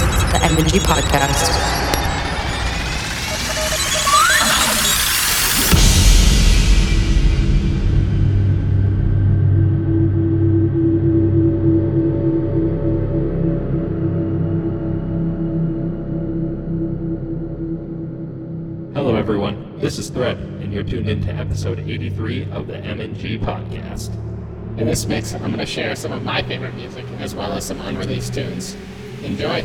the MNG Podcast. Hello, everyone. This is Thread, and you're tuned in to episode 83 of the MNG podcast. In this mix, I'm going to share some of my favorite music as well as some unreleased tunes. Enjoy.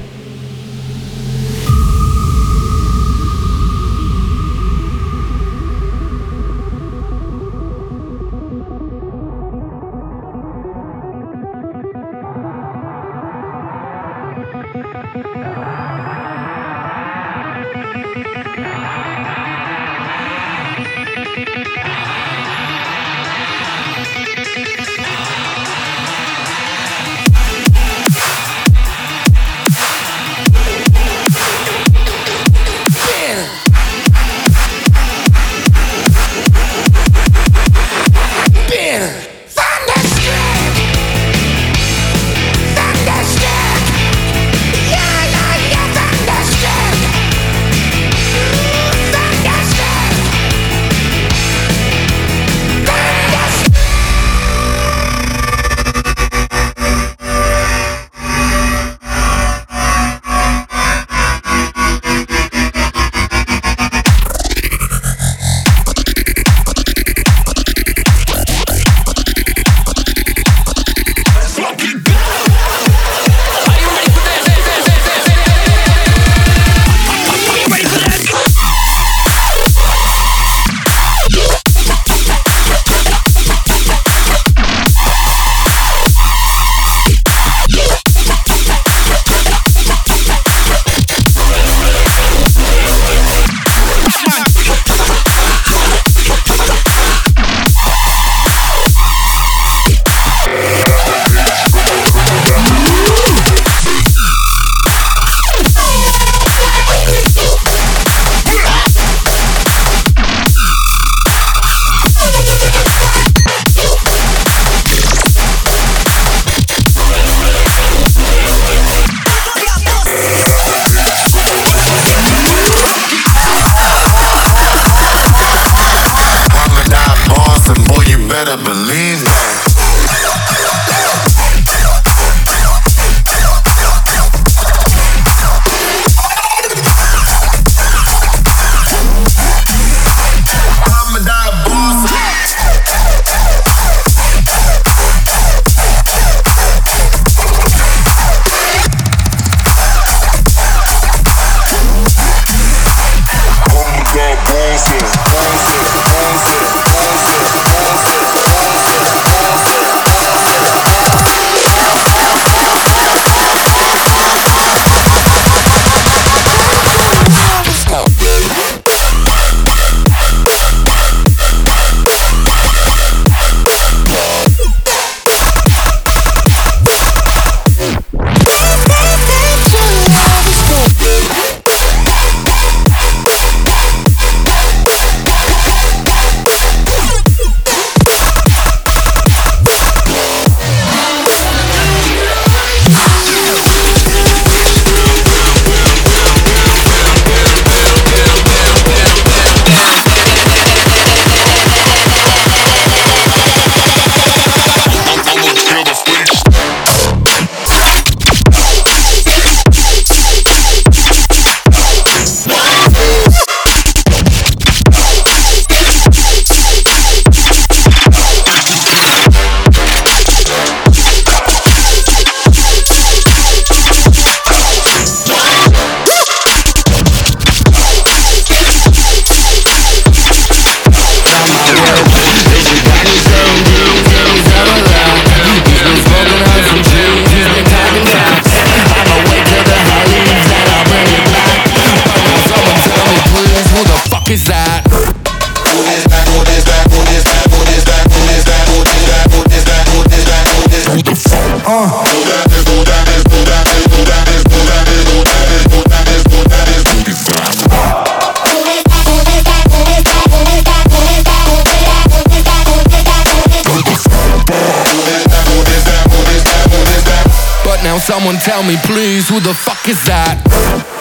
someone tell me please, who the fuck is that?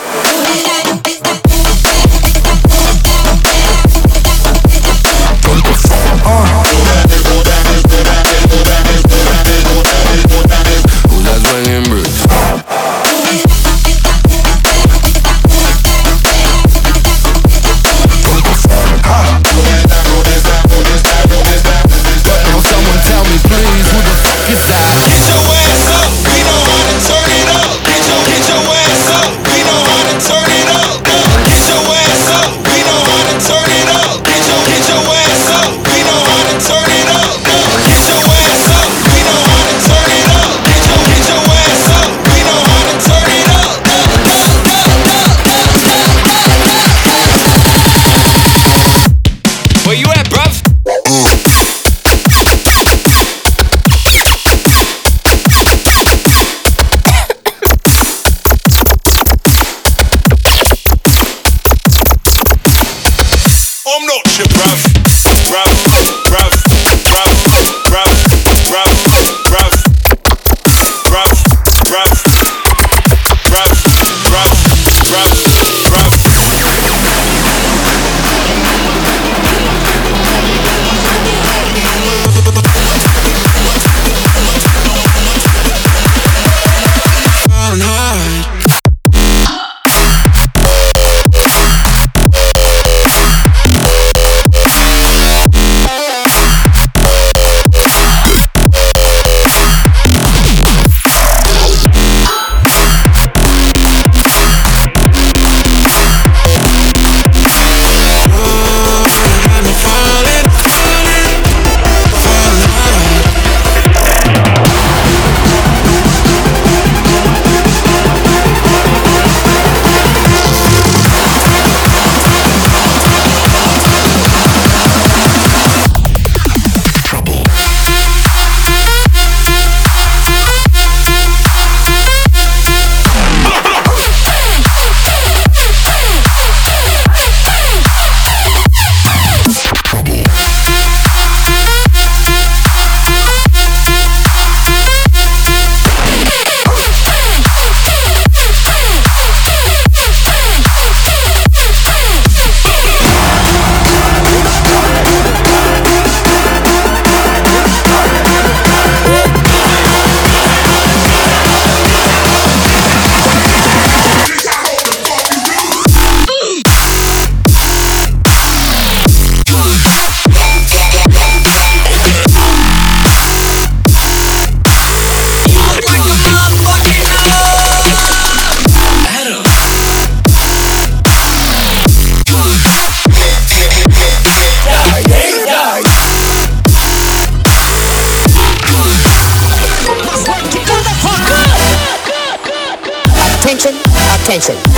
attention.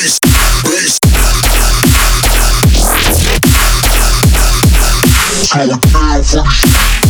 So I'm down for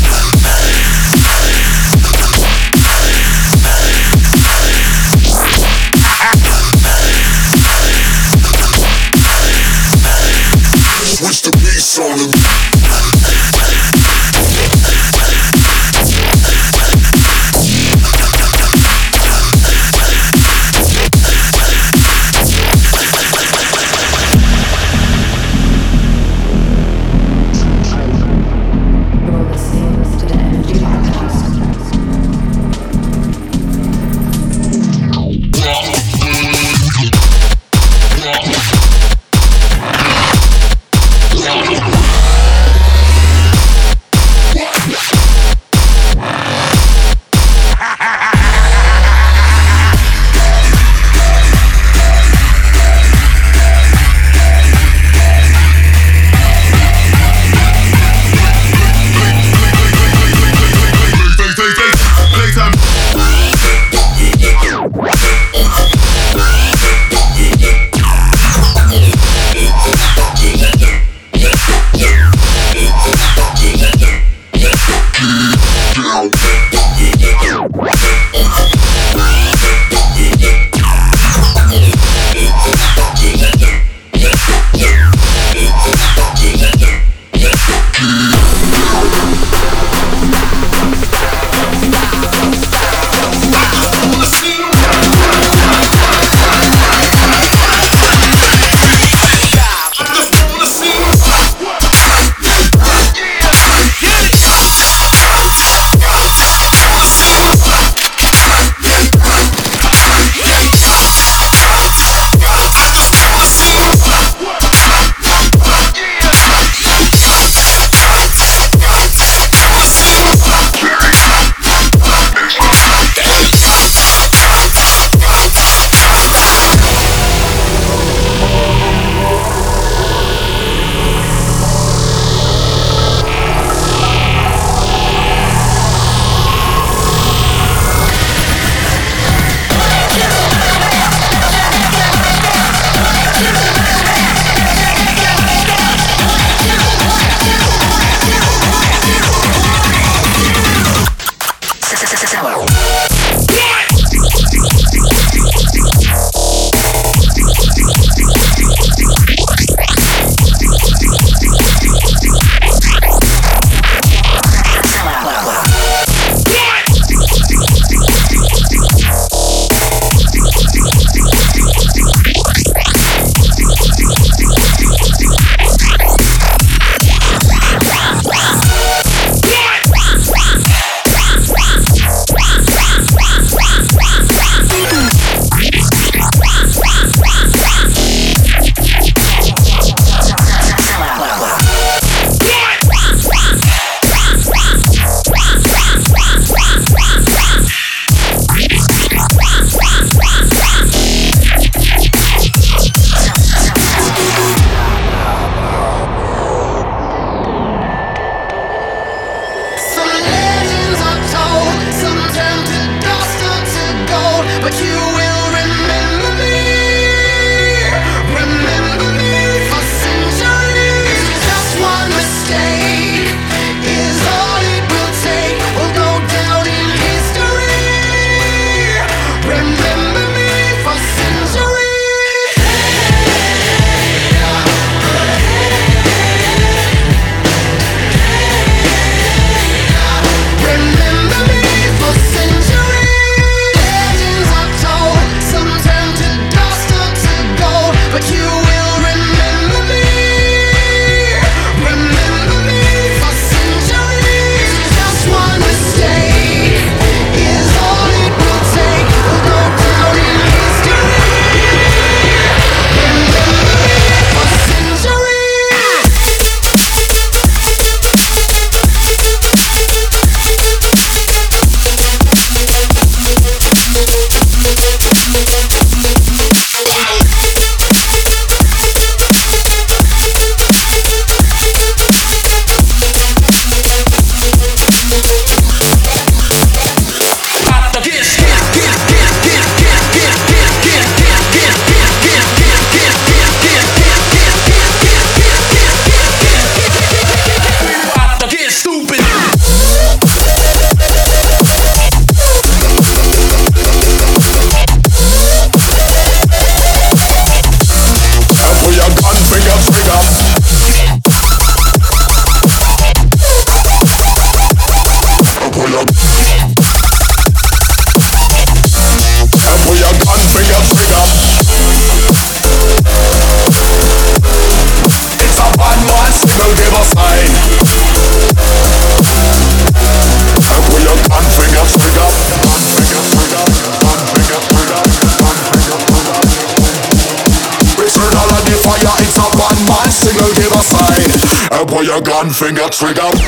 finger trigger.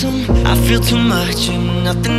I feel too much and nothing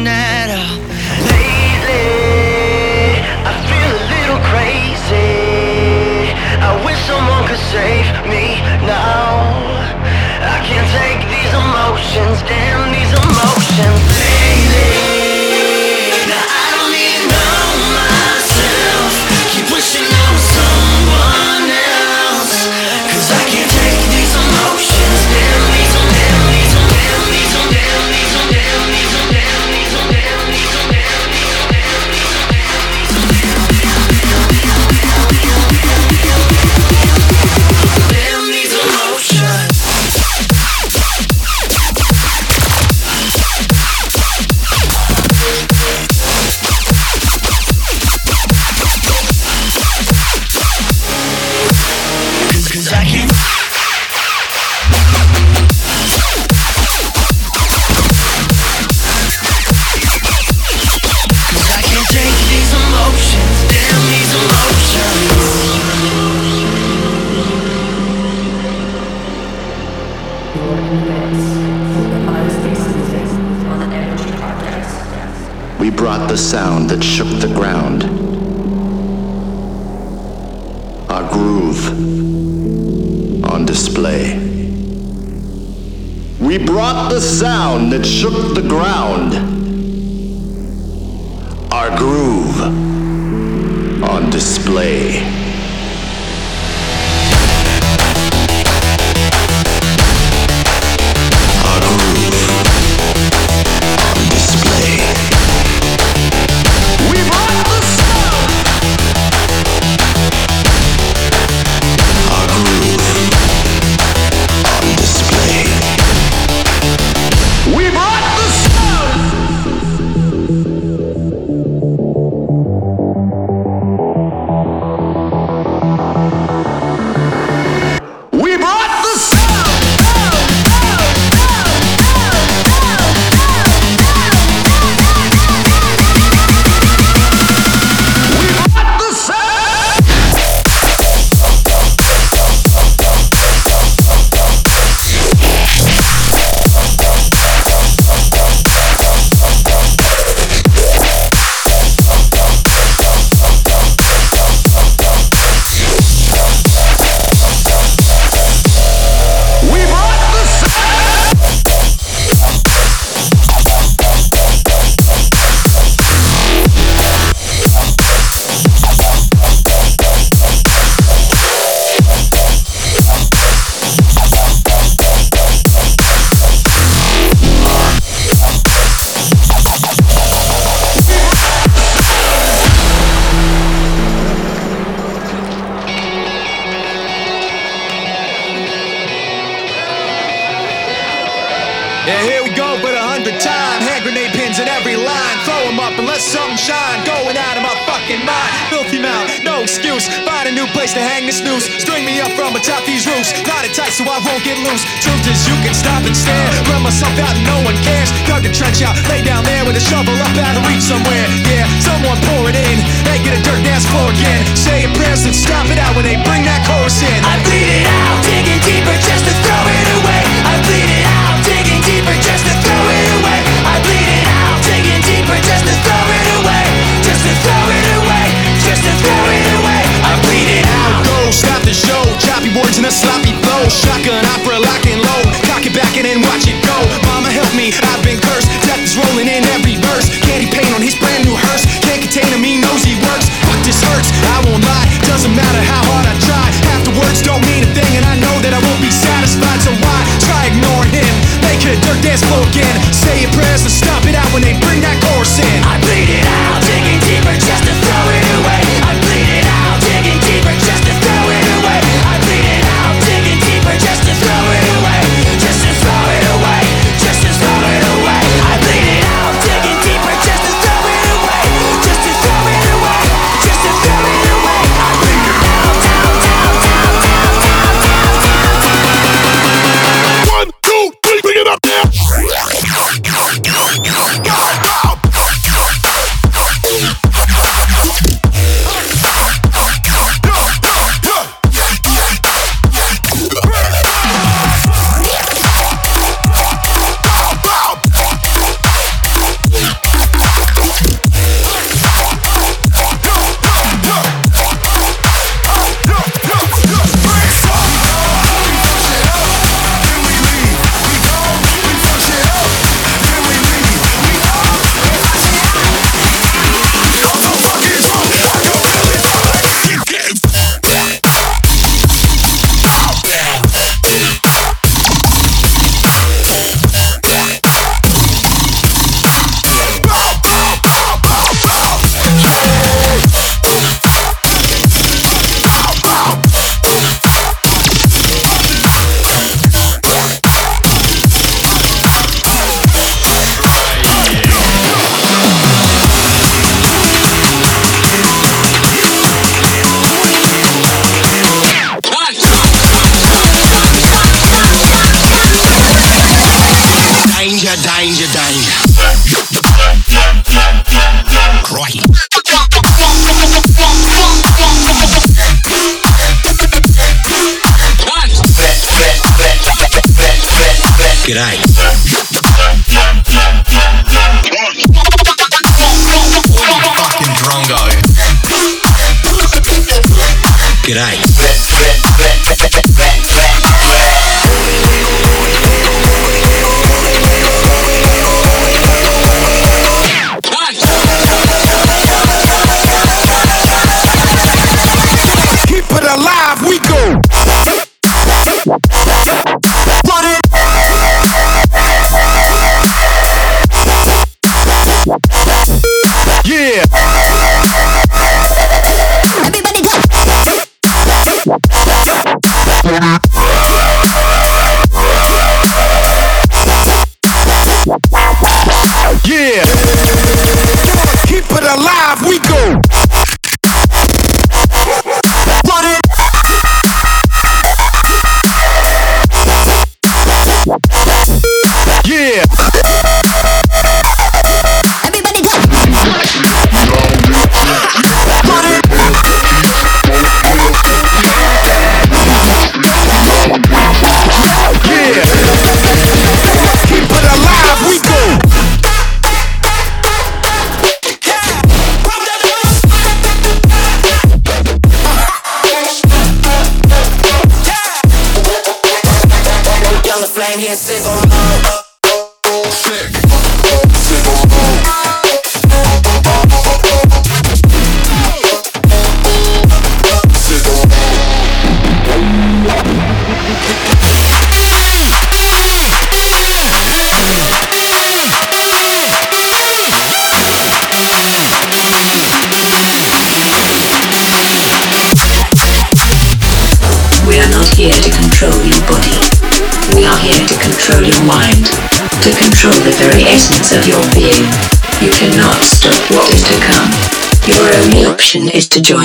Yeah.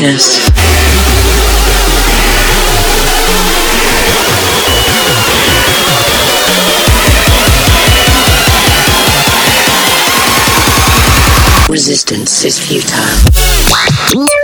Us. Resistance is futile.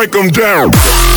Break them down.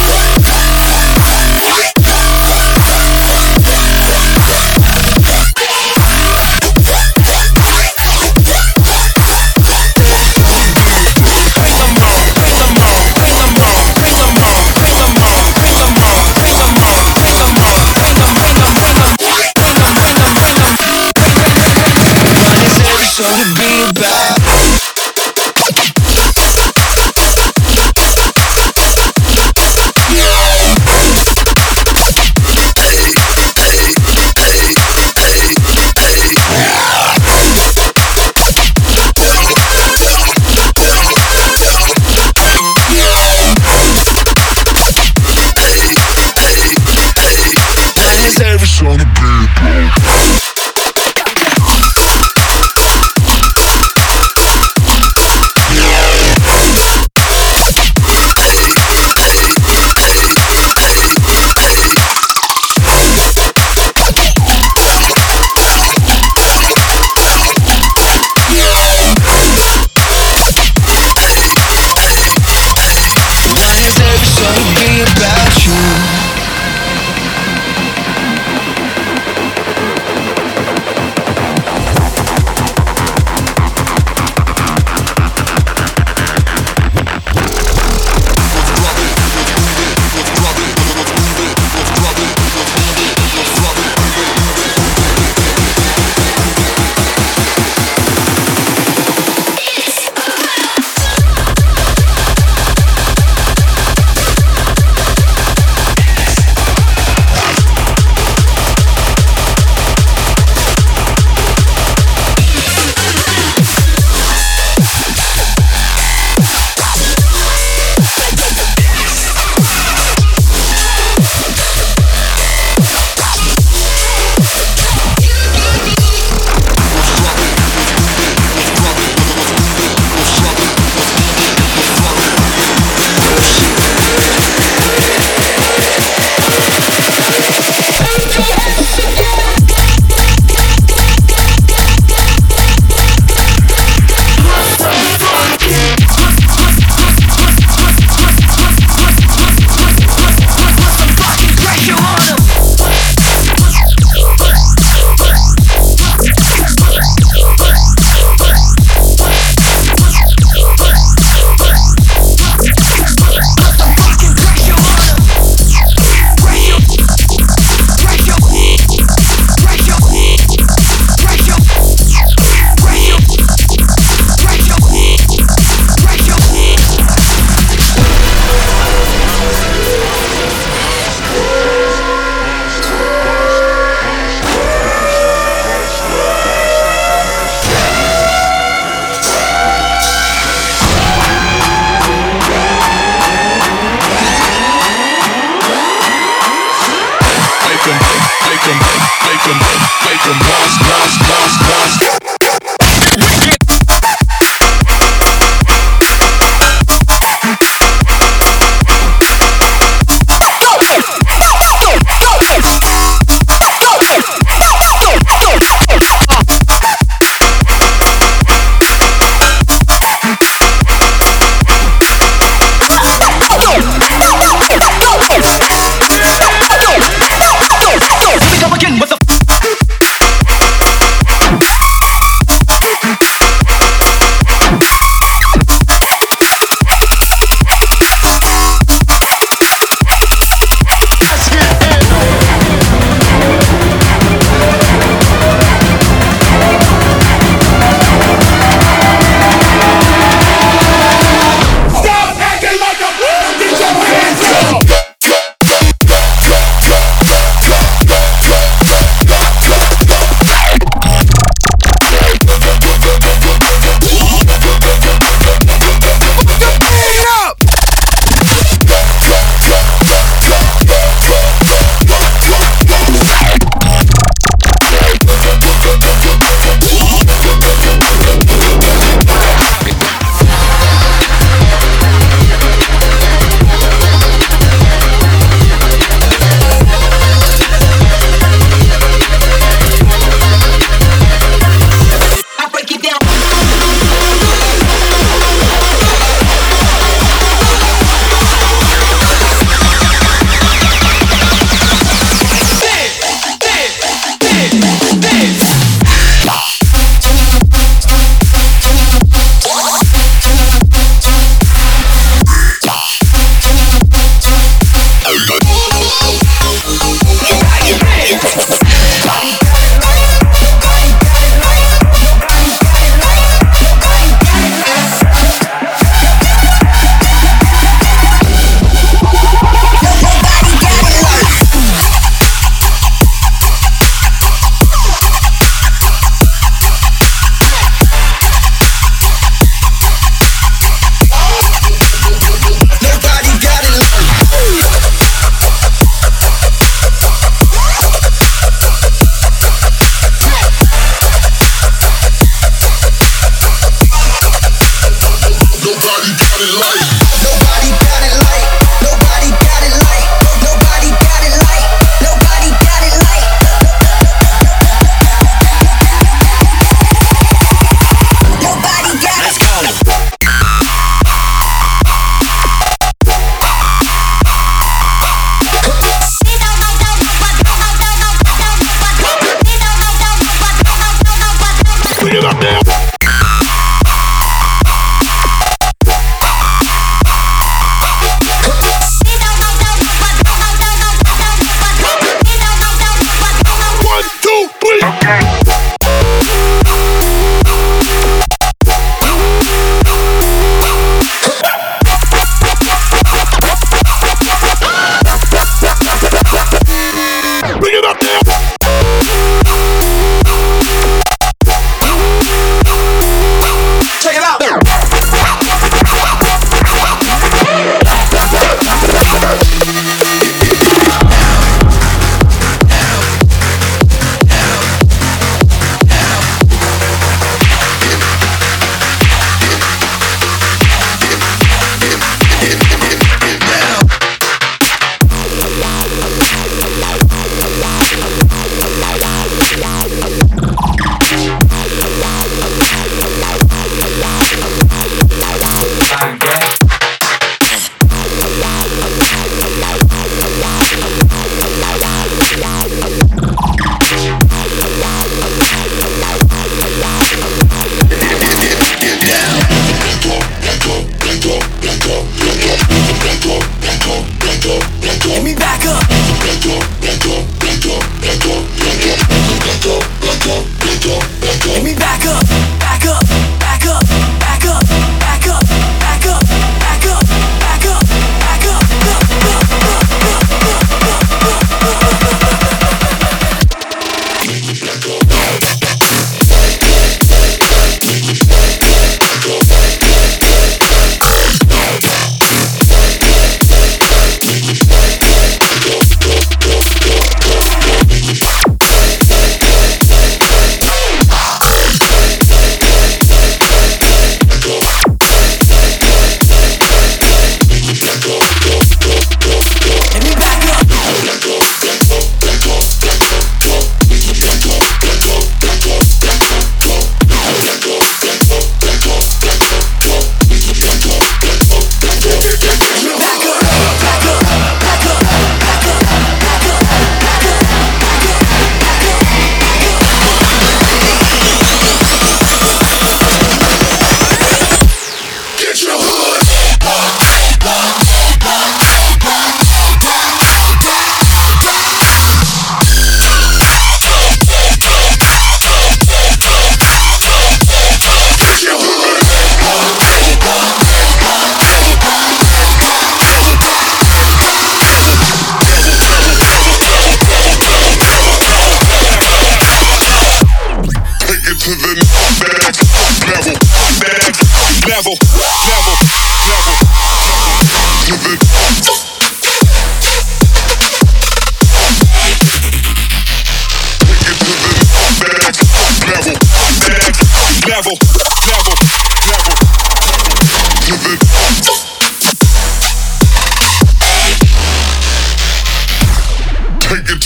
Let me back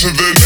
to the